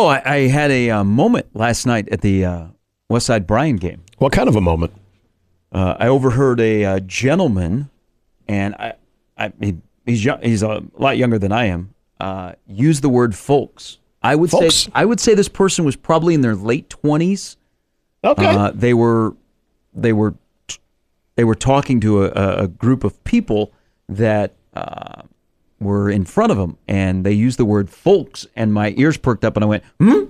Oh, I, I had a uh, moment last night at the uh, West Side Bryan game. What kind of a moment? Uh, I overheard a uh, gentleman, and I, I he, he's young, he's a lot younger than I am. Uh, use the word folks. I would Folks? say I would say this person was probably in their late twenties. Okay. Uh, they were they were they were talking to a, a group of people that uh, were in front of them, and they used the word folks, and my ears perked up, and I went, hmm.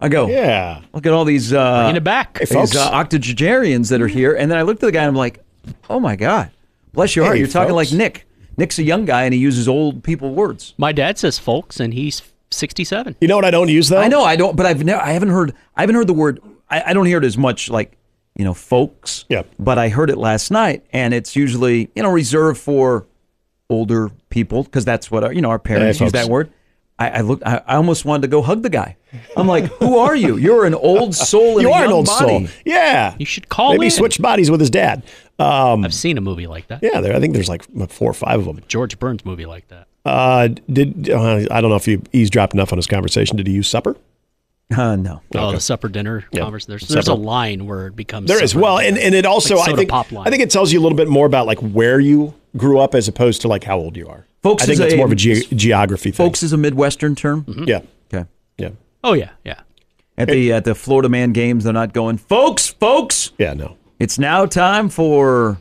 I go, yeah. Look at all these uh, Bringing it back. Hey, these folks. uh, octogenarians that are here, and then I looked at the guy, and I'm like, oh my god, bless your heart, Hey, you're talking folks. like Nick. Nick's a young guy, and he uses old people words. My dad says folks, and he's 67. You know what I don't use though? I know I don't, but I've never, I haven't heard, I haven't heard the word. I, I don't hear it as much like you know, folks. Yeah. But I heard it last night, and it's usually you know reserved for older people because that's what our, you know our parents Hey, use that word. I, I looked. I, I almost wanted to go hug the guy. I'm like, who are you? You're an old soul in You a are an old body. soul. Yeah. You should call Maybe in. switch bodies with his dad. Um, I've seen a movie like that. yeah, there. I think there's like four or five of them. George Burns movie like that. Uh, did uh, I don't know if you eavesdropped enough on his conversation. Did he use supper? Uh, no. Oh, the supper dinner Yeah. conversation. There's, there's a line where it becomes. There is. supper Well, and, and it also Like I think pop line. I think it tells you a little bit more about like where you grew up as opposed to like how old you are. Folks I think is that's a- more of a ge- geography thing. Folks is a Midwestern term. Yeah. Okay. Yeah. Oh yeah, yeah. At the at the Florida Man games, they're not going, folks, folks. Yeah. No. It's now time for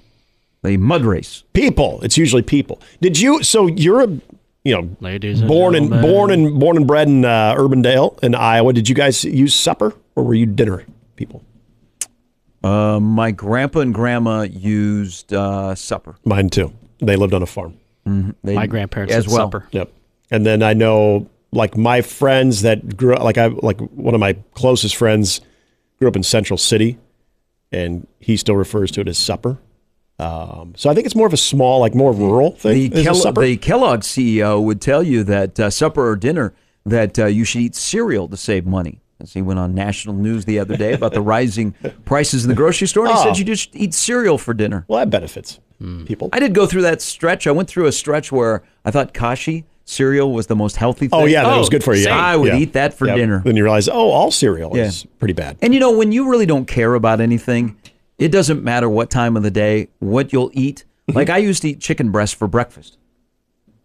the mud race. People. It's usually people. Did you? So you're a you know Ladies born and gentlemen. born and born and bred in uh, Urbandale in Iowa. Did you guys use supper or were you dinner people? Uh, my grandpa and grandma used uh, supper. Mine too. They lived on a farm. They, My grandparents as said well. supper. Yep. And then I know like my friends that grew up like I like one of my closest friends grew up in Central City and he still refers to it as supper. Um, so I think it's more of a small, like more rural thing. The, Kel- the Kellogg CEO would tell you that uh, supper or dinner that uh, you should eat cereal to save money. As he went on national news the other day about the rising prices in the grocery store, and he Oh. said you just eat cereal for dinner. well, that benefits people. I did go through that stretch. I went through a stretch where I thought Kashi cereal was the most healthy thing. oh yeah, that Oh, was good for you. Yeah. I would Yeah. eat that for Yeah. dinner. Then you realize, oh, all cereal is pretty bad. And you know, when you really don't care about anything, it doesn't matter what time of the day, what you'll eat. Mm-hmm. Like I used to eat chicken breast for breakfast.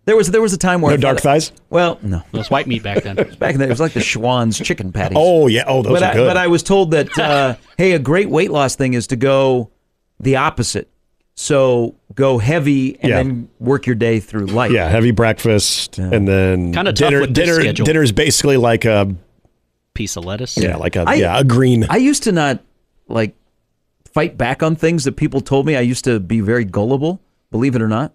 There was there was a time where No I dark thought- thighs. Well, no. It was white meat back then. Back in the, it was like the Schwan's chicken patties. Oh yeah. Oh, those but are I, good. but I was told that uh, hey, a great weight loss thing is to go the opposite. So go heavy and Yeah. then work your day through light. yeah, heavy breakfast and then Kinda tough dinner. with dinner. schedule. Dinner is basically like a Piece of lettuce. yeah, like a I- yeah a green. I used to not like fight back on things that people told me. I used to be very gullible, believe it or not.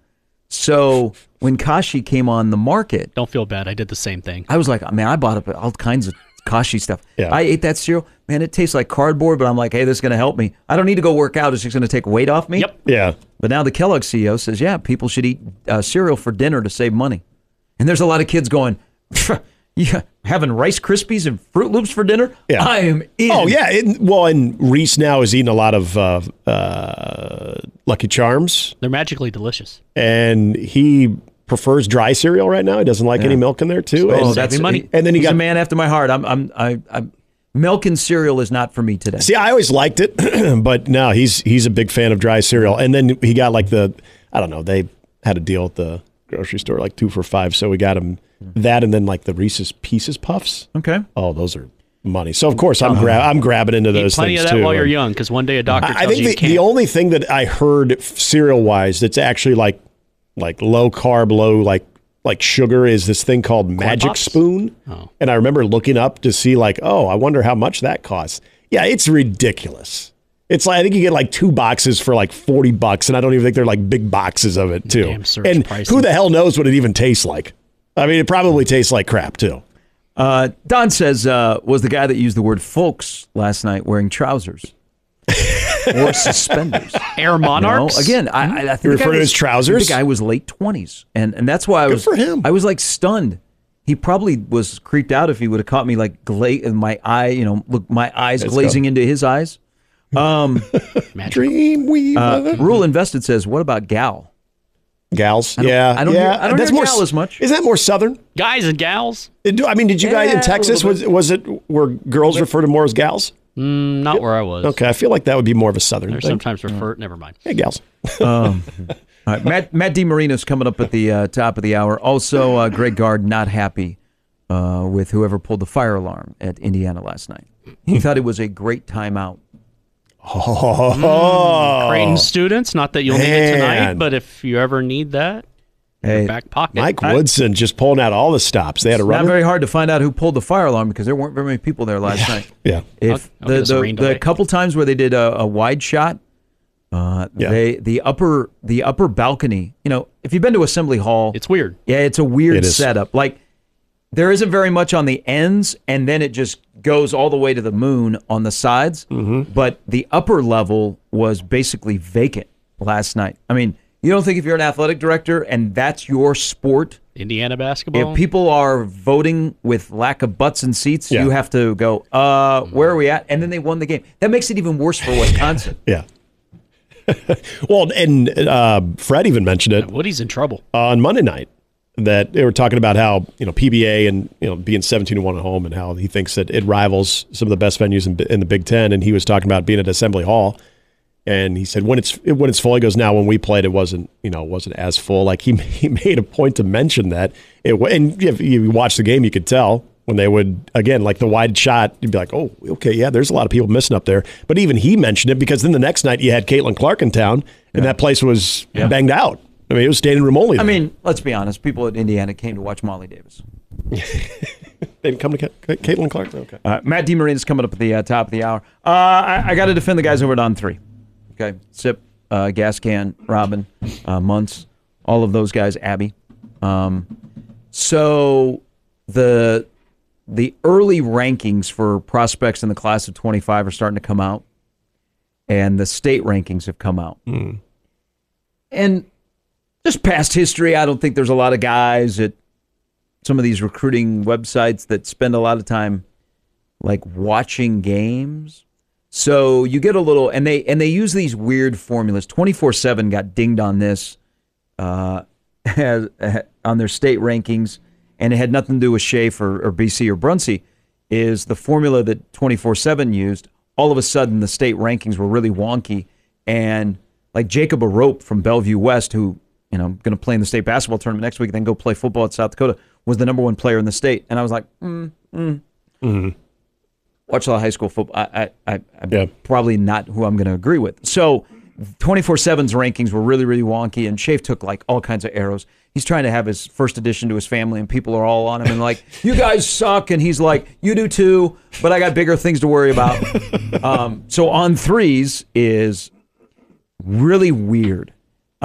So when Kashi came on the market, Don't feel bad. I did the same thing. I was like, man, I bought up all kinds of Kashi stuff. Yeah. I ate that cereal. Man, it tastes like cardboard, but I'm like, hey, this is going to help me. I don't need to go work out. It's just going to take weight off me. Yep. yeah. But now the Kellogg CEO says, yeah, people should eat uh, cereal for dinner to save money. And there's a lot of kids going, yeah, having Rice Krispies and Froot Loops for dinner? Yeah. I am in. Oh yeah, it, well, and Reese now is eating a lot of uh, uh, Lucky Charms, They're magically delicious. and he prefers dry cereal right now. He doesn't like any milk in there too. Oh, and, that's money. And then he he's got- a man after my heart. I'm, I'm, I, I'm, milk and cereal is not for me today. see, I always liked it, but now he's he's a big fan of dry cereal. And then he got like the I don't know they had a deal at the grocery store like two for five, so we got him that, and then like the Reese's Pieces Puffs. Okay. Oh, those are money. So of course I'm uh-huh. gra- I'm grabbing into those. Eat those plenty things of that too. while you're young, because one day a doctor tells I I think you you the, can't. the only thing that I heard cereal wise that's actually like like low carb, low like like sugar is this thing called Magic Pops? Spoon. Oh. And I remember looking up to see like, oh, I wonder how much that costs. Yeah, it's ridiculous. It's like I think you get like two boxes for like forty bucks, and I don't even think they're like big boxes of it too. Damn search and pricing. who the hell knows what it even tastes like? I mean, it probably tastes like crap too. Uh, Don says, uh, was the guy that used the word folks last night wearing trousers or suspenders? Air No, monarchs. again, I, I, I think You the guy refer to his trousers? I The guy was late twenties, and and that's why I was for him. I was like stunned. He probably was creeped out if he would have caught me like gla- in my eye, you know, look my eyes Let's glazing go. into his eyes. Um, Dream uh, Rule Invested says, what about gal? Gals, I don't- yeah, I don't yeah. hear- I don't That's hear more gal as much. Is that more southern? Guys and gals? I mean, did you guys in Texas was was it where girls refer to more as gals? Mm, not where I was. Okay, I feel like that would be more of a southern Or thing. sometimes refer. Never mind. Hey, gals. All right, Matt Matt DiMarino's coming up at the uh, top of the hour. Also, uh, Greg Gard not happy uh, with whoever pulled the fire alarm at Indiana last night. He thought it was a great timeout. Oh, Creighton students, not that you'll need it tonight, but if you ever need that, Hey, your back pocket. Mike Woodson just pulling out all the stops. They had a not very hard to find out who pulled the fire alarm because there weren't very many people there last night. yeah, If I'll- I'll the the, the couple times where they did a, a wide shot, uh, Yeah. they the upper the upper balcony. You know, if you've been to Assembly Hall, It's weird. Yeah, it's a weird It is. setup. Like there isn't very much on the ends, and then it just goes all the way to the moon on the sides. Mm-hmm. But the upper level was basically vacant last night. I mean, you don't think if you're an athletic director and that's your sport, Indiana basketball. if people are voting with lack of butts and seats, Yeah. you have to go, uh, where are we at? And then they won the game. That makes it even worse for Wisconsin. yeah. well, and uh, Fred even mentioned it Woody's in trouble. on Monday night that they were talking about how you know PBA and you know being seventeen to one at home and how he thinks that it rivals some of the best venues in, in the Big Ten. And he was talking about being at Assembly Hall, and he said when it's when it's full, he goes now when we played it wasn't you know wasn't as full. Like he he made a point to mention that it and if you watch the game, you could tell. When they would again like the wide shot, you'd be like, "Oh, okay, yeah." There's a lot of people missing up there, but even he mentioned it because then the next night you had Caitlin Clark in town, and that place was banged out. I mean, it was standing room only. I mean, let's be honest. People at Indiana came to watch Molly Davis. They didn't come to Ca- Ca- Caitlin Clark? Okay. Uh, Matt DeMarine is coming up at the uh, top of the hour. Uh, I, I got to defend the guys over at On Three. Okay, Sip, uh, Gas Can, Robin, uh, all of those guys. Abby. Um, so the the early rankings for prospects in the class of 25 are starting to come out, and the state rankings have come out. And just past history, I don't think there's a lot of guys at some of these recruiting websites that spend a lot of time like watching games. So you get a little, and they and they use these weird formulas. Twenty four seven got dinged on this, uh, has, on their state rankings, and it had nothing to do with Schaeff or, or BC or Brunsey. Is the formula that twenty four seven used? All of a sudden, the state rankings were really wonky, and like Jacob Arope from Bellevue West, who you know going to play in the state basketball tournament next week, then go play football at South Dakota, was the number one player in the state, and I was like, mm, mm. mm watch a lot of high school football. I, I, I, I'm Yeah. probably not who I'm going to agree with. So 24-7's rankings were really, really wonky, and Schaeff took like all kinds of arrows. He's trying to have his first edition to his family, and people are all on him and like, you guys suck. And he's like, you do too, but I got bigger things to worry about. um, so on threes is really weird.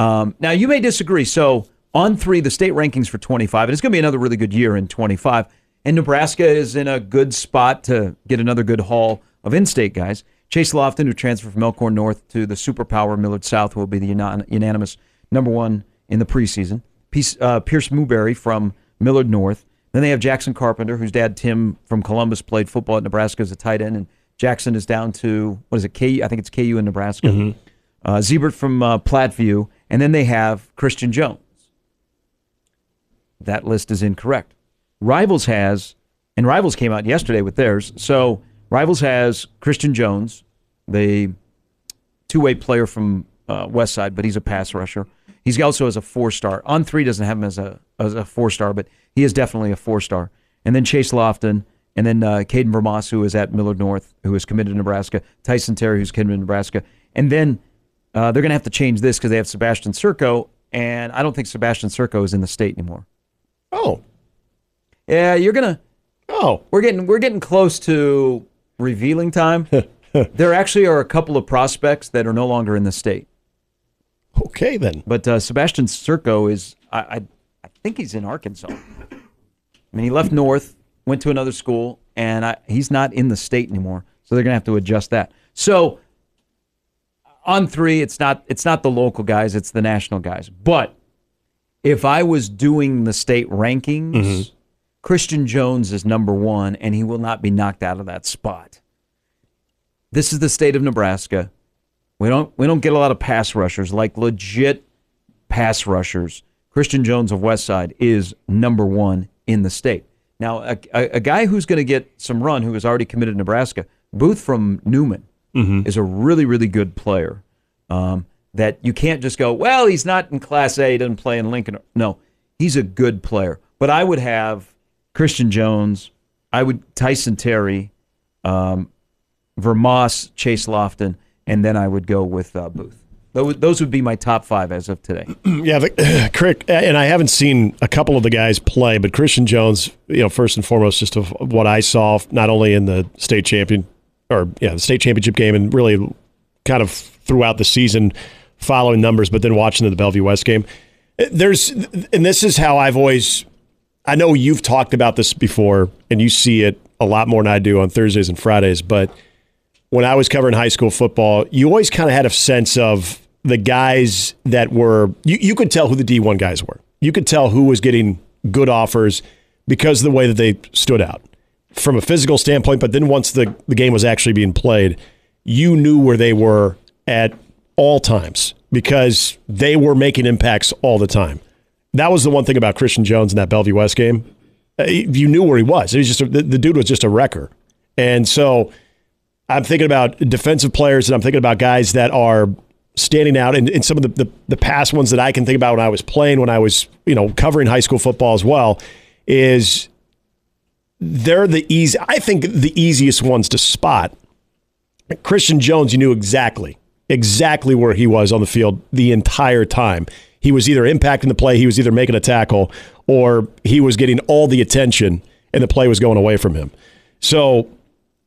Um, now you may disagree. So on three, the state rankings for 25, and it's going to be another really good year in 25. And Nebraska is in a good spot to get another good haul of in-state guys. Chase Loftin, who transferred from Elkhorn North to the superpower Millard South, will be the unanimous number one in the preseason. Uh, Pierce Mooberry from Millard North. Then they have Jackson Carpenter, whose dad Tim from Columbus played football at Nebraska as a tight end, and Jackson is down to what is it? KU? I think it's KU in Nebraska uh, Zebert from uh, Platteview, and then they have Christian Jones. That list is incorrect. Rivals has, and Rivals came out yesterday with theirs. So Rivals has Christian Jones, the two-way player from uh, West Side, but he's a pass rusher. He's also as a four-star. On three doesn't have him as a as a four-star, but he is definitely a four-star. And then Chase Loftin, and then uh, Caden VerMaas, who is at Millard North, who is committed to Nebraska. Tyson Terry, who's committed to Nebraska. And then uh, they're going to have to change this because they have Sebastian Serco, and I don't think Sebastian Serco is in the state anymore. Oh, Yeah, you're gonna. oh, We're getting we're getting close to revealing time. there actually are a couple of prospects that are no longer in the state, okay then. but uh, Sebastian Serco is. I, I I think he's in Arkansas. I mean, he left North, went to another school, and I, he's not in the state anymore. So they're gonna have to adjust that. So on three, it's not it's not the local guys, it's the national guys. But if I was doing the state rankings, mm-hmm. Christian Jones is number one, and he will not be knocked out of that spot. This is the state of Nebraska. We don't we don't get a lot of pass rushers, like legit pass rushers. Christian Jones of Westside is number one in the state. Now, a, a, a guy who's going to get some run, who has already committed to Nebraska, Booth from Newman, is a really, really good player. Um, that you can't just go, well, he's not in Class A, doesn't play in Lincoln. No, he's a good player. But I would have Christian Jones, I would Tyson Terry, um, VerMaas, Chase Loftin, and then I would go with uh, Booth. Those, those would be my top five as of today. Yeah, the, Crick, and I haven't seen a couple of the guys play, but Christian Jones, you know, first and foremost, just of what I saw, not only in the state champion or yeah, the state championship game, and really kind of throughout the season, following numbers, but then watching the Bellevue West game. Uh, there's, and this is how I've always, I know you've talked about this before, and you see it a lot more than I do on Thursdays and Fridays, but when I was covering high school football, you always kind of had a sense of the guys that were you, you could tell who the D1 guys were. You could tell who was getting good offers because of the way that they stood out from a physical standpoint, but then once the, the game was actually being played, you knew where they were at all times because they were making impacts all the time. That was the one thing about Christian Jones in that Bellevue West game. Uh, You knew where he was. He was just a, the, the dude was just a wrecker. And so I'm thinking about defensive players and I'm thinking about guys that are standing out and, and some of the, the, the past ones that I can think about when I was playing, when I was, you know, covering high school football as well, is they're the easy I think the easiest ones to spot. Christian Jones, you knew exactly, exactly where he was on the field the entire time. He was either impacting the play, he was either making a tackle, or he was getting all the attention and the play was going away from him. So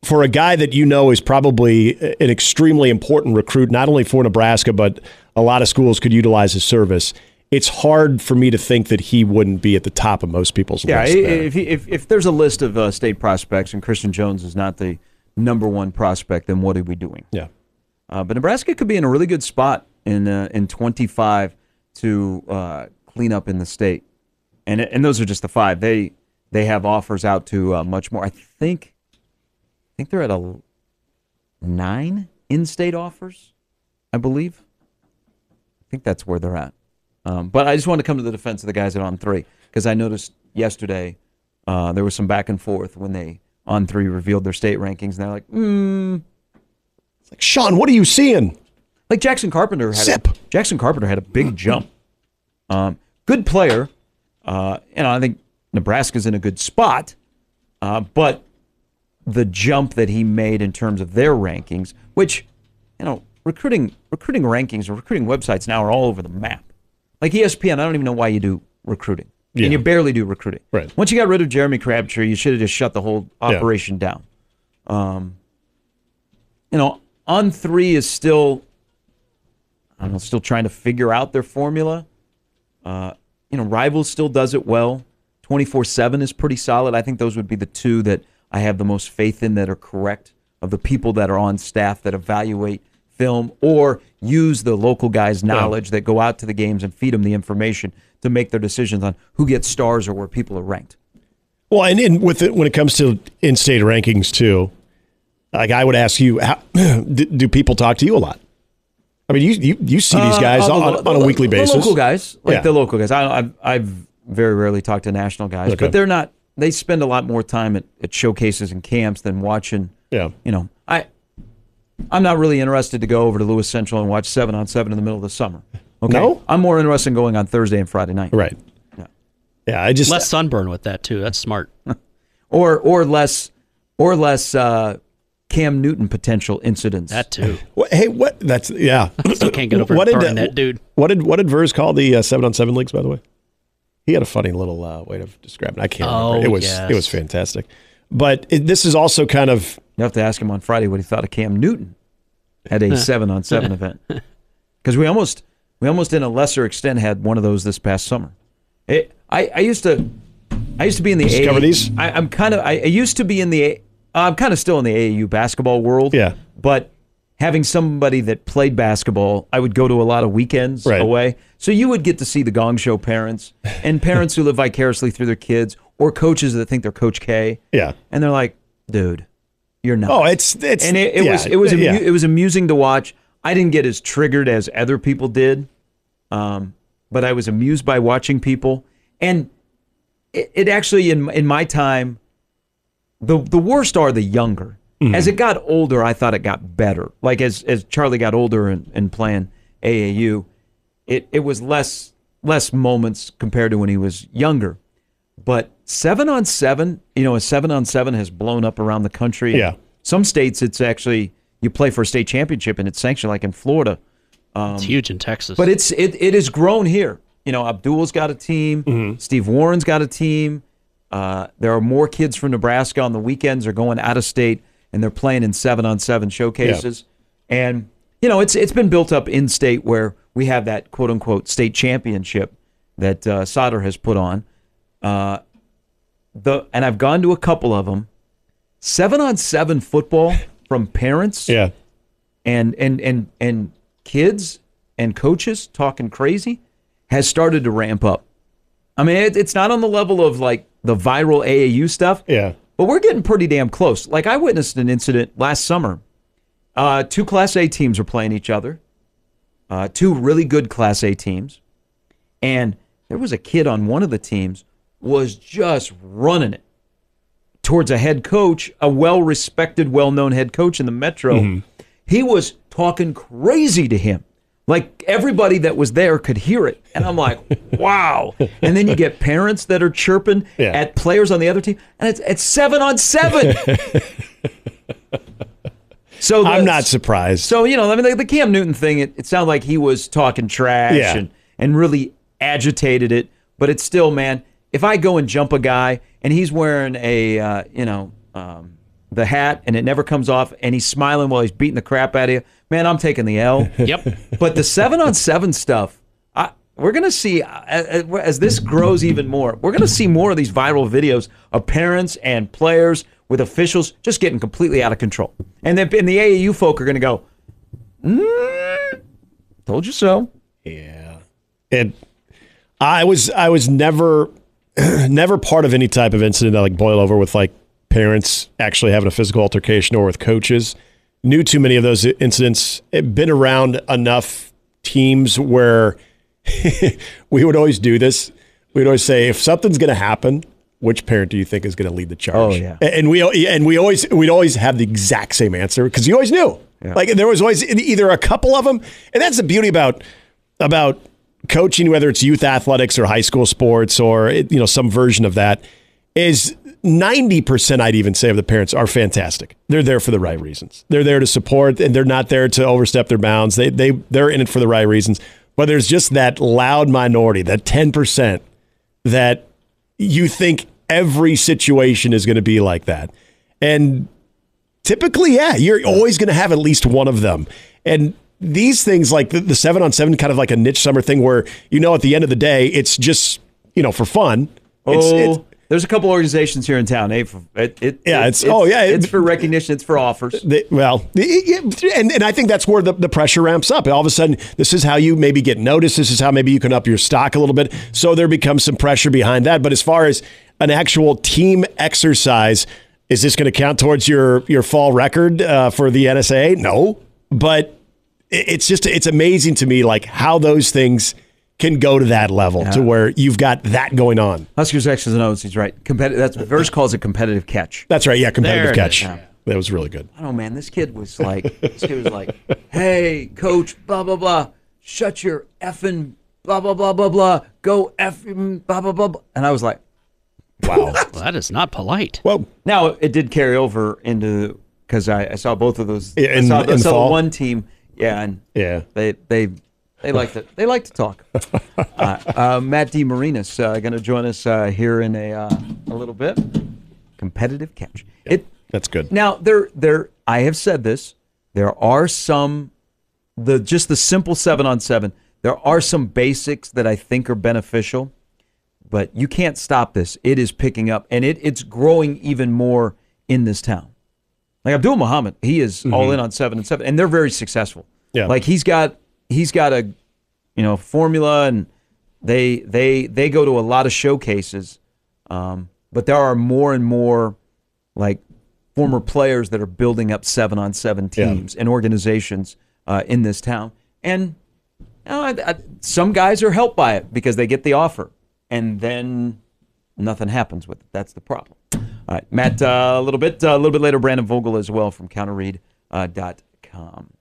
for a guy that you know is probably an extremely important recruit, not only for Nebraska, but a lot of schools could utilize his service. It's hard for me to think that he wouldn't be at the top of most people's lists. Yeah, list. there. if, if if there's a list of uh, state prospects and Christian Jones is not the number one prospect, then what are we doing? yeah. Uh, but Nebraska could be in a really good spot in uh, in 25 to uh, clean up in the state, and and those are just the five. They they have offers out to uh, much more. I think I think they're at a nine in-state offers, I believe. I think that's where they're at. Um, but I just want to come to the defense of the guys that are on three because I noticed yesterday uh, there was some back and forth when they on three revealed their state rankings, and they're like, hmm. Like, Sean, what are you seeing? Like Jackson Carpenter had Zip. A, Jackson Carpenter had a big jump. Um, good player. Uh, and I think Nebraska's in a good spot. Uh, but the jump that he made in terms of their rankings, which, you know, recruiting recruiting rankings and recruiting websites now are all over the map. Like ESPN, I don't even know why you do recruiting. Yeah. And you barely do recruiting. Right. Once you got rid of Jeremy Crabtree, you should have just shut the whole operation down. Um, you know, on three is still, I don't know, still trying to figure out their formula. Uh, you know, Rivals still does it well. 24 7 is pretty solid. I think those would be the two that I have the most faith in that are correct of the people that are on staff that evaluate film or use the local guys' knowledge that go out to the games and feed them the information to make their decisions on who gets stars or where people are ranked. Well, and, and with it, when it comes to in-state rankings too, like I would ask you, how, do, do people talk to you a lot? I mean, you you, you see these guys Uh, on, the- on a the- weekly the basis. local guys, like Yeah. the local guys. I, I've, I've very rarely talked to national guys, Okay. but they're not. They spend a lot more time at, at showcases and camps than watching. Yeah. You know, I I'm not really interested to go over to Lewis Central and watch seven on seven in the middle of the summer. Okay. No? I'm more interested in going on Thursday and Friday night. Right. Yeah. Yeah. I just Less sunburn with that too. That's smart. Or or less or less uh, Cam Newton potential incidents. That too. What, hey, what? That's yeah. I still can't get over What what did, uh, that dude. What did what did Vers call the uh, seven on seven leagues? By the way, he had a funny little uh, way of describing. it. I can't Oh, remember. It was yes. it was fantastic. But it, this is also kind of You have to ask him on Friday what he thought of Cam Newton at a seven on seven event. Because we almost we almost in a lesser extent had one of those this past summer. It, I, I used to I used to be in the Just cover AA these? I, I'm kind of I, I used to be in the uh, I'm kind of still in the AAU basketball world. Yeah. But having somebody that played basketball, I would go to a lot of weekends Right. away. So you would get to see the Gong Show parents and parents who live vicariously through their kids or coaches that think they're Coach K. yeah. And they're like, dude, you're not. Oh, it's it's and it, it yeah, was it was amu- yeah. it was amusing to watch. I didn't get as triggered as other people did, um, but I was amused by watching people. And it, it actually, in in my time, the the worst are the younger. As it got older, I thought it got better. Like as as Charlie got older and, and playing AAU, it it was less less moments compared to when he was younger. But seven on seven, you know, a seven on seven has blown up around the country. Yeah. Some states, it's actually you play for a state championship and it's sanctioned, like in Florida. it's huge in Texas. But it's it it has grown here. You know, Abdul's got a team. Steve Warren's got a team. Uh, there are more kids from Nebraska on the weekends are going out of state and they're playing in seven on seven showcases. And you know, it's it's been built up in state where we have that quote unquote state championship that uh, Sauter has put on. Uh, the and I've gone to a couple of them. Seven on seven football from parents Yeah. and and and and kids and coaches talking crazy has started to ramp up. I mean, it, it's not on the level of like the viral AAU stuff, Yeah. but we're getting pretty damn close. Like I witnessed an incident last summer. Uh, two Class A teams are playing each other. Uh, two really good Class A teams, and there was a kid on one of the teams was just running it towards a head coach, a well-respected, well-known head coach in the Metro. Mm-hmm. He was talking crazy to him. Like everybody that was there could hear it. And I'm like, wow. And then you get parents that are chirping Yeah. at players on the other team, and it's it's seven on seven. so I'm not surprised. so you know, I mean, the, the Cam Newton thing, it, it sounded like he was talking trash Yeah. and and really agitated it. But it's still, man. If I go and jump a guy and he's wearing a, uh, you know, um, the hat and it never comes off, and he's smiling while he's beating the crap out of you, man, I'm taking the L. yep. but the seven on seven stuff, I, we're gonna see uh, uh, as this grows even more. We're gonna see more of these viral videos of parents and players with officials just getting completely out of control, and then and the AAU folk are gonna go, "Mm, "Told you so." Yeah. And I was I was never never part of any type of incident that like boil over with like parents actually having a physical altercation or with coaches. Knew too many of those incidents. It been around enough teams where we would always do this. We would always say if something's going to happen, which parent do you think is going to lead the charge? Oh, yeah. And we and we always we'd always have the exact same answer because you always knew. Like there was always either a couple of them, and that's the beauty about about coaching, whether it's youth athletics or high school sports or you know some version of that, is ninety percent. I'd even say of the parents are fantastic. They're there for the right reasons. They're there to support, and they're not there to overstep their bounds. They they they're in it for the right reasons. But there's just that loud minority, that ten percent, that you think every situation is going to be like that, and typically, yeah, you're always going to have at least one of them. And these things, like the, the seven on seven, kind of like a niche summer thing, where you know at the end of the day, it's just you know for fun. It's, oh, it's, there's a couple organizations here in town. Hey, it, it, Yeah, it- it's- oh, yeah, it- it's for recognition. It's for offers. well, and, and I think that's where the, the pressure ramps up. All of a sudden, this is how you maybe get noticed. This is how maybe you can up your stock a little bit. So there becomes some pressure behind that. But as far as an actual team exercise, is this going to count towards your your fall record uh, for the NSA? No, but it's just it's amazing to me like how those things can go to that level to where you've got that going on. Huskers X's and O's. He's right. Competitive. That's verse calls it competitive catch. That's right. Yeah, competitive There catch. is. That was really good. I don't know, man. This kid was like, this kid was like, hey, coach, blah blah blah, shut your effing blah blah blah blah blah, go effing blah blah blah. blah. And I was like, Wow. Well, that is not polite. well, now it did carry over into because I, I saw both of those. Yeah, I in- saw, I in saw fall? one team, yeah, and yeah. they they they like to they like to talk. uh, uh, Matt D. Marinas uh, going to join us uh, here in a uh, a little bit. Competitive catch. It That's good. now there there I have said this. There are some the just the simple seven on seven. There are some basics that I think are beneficial, but you can't stop this. It is picking up and it it's growing even more in this town. Like Abdul Muhammad, he is all in on seven and seven, and they're very successful. Yeah. Like he's got he's got a you know formula and they they they go to a lot of showcases. Um, but there are more and more like former players that are building up seven on seven Yeah. teams and organizations uh, in this town. And know, I, I, some guys are helped by it because they get the offer, and then nothing happens with it. That's the problem. All right, Matt. Uh, a little bit, uh, a little bit later, Brandon Vogel as well from CounterRead.com.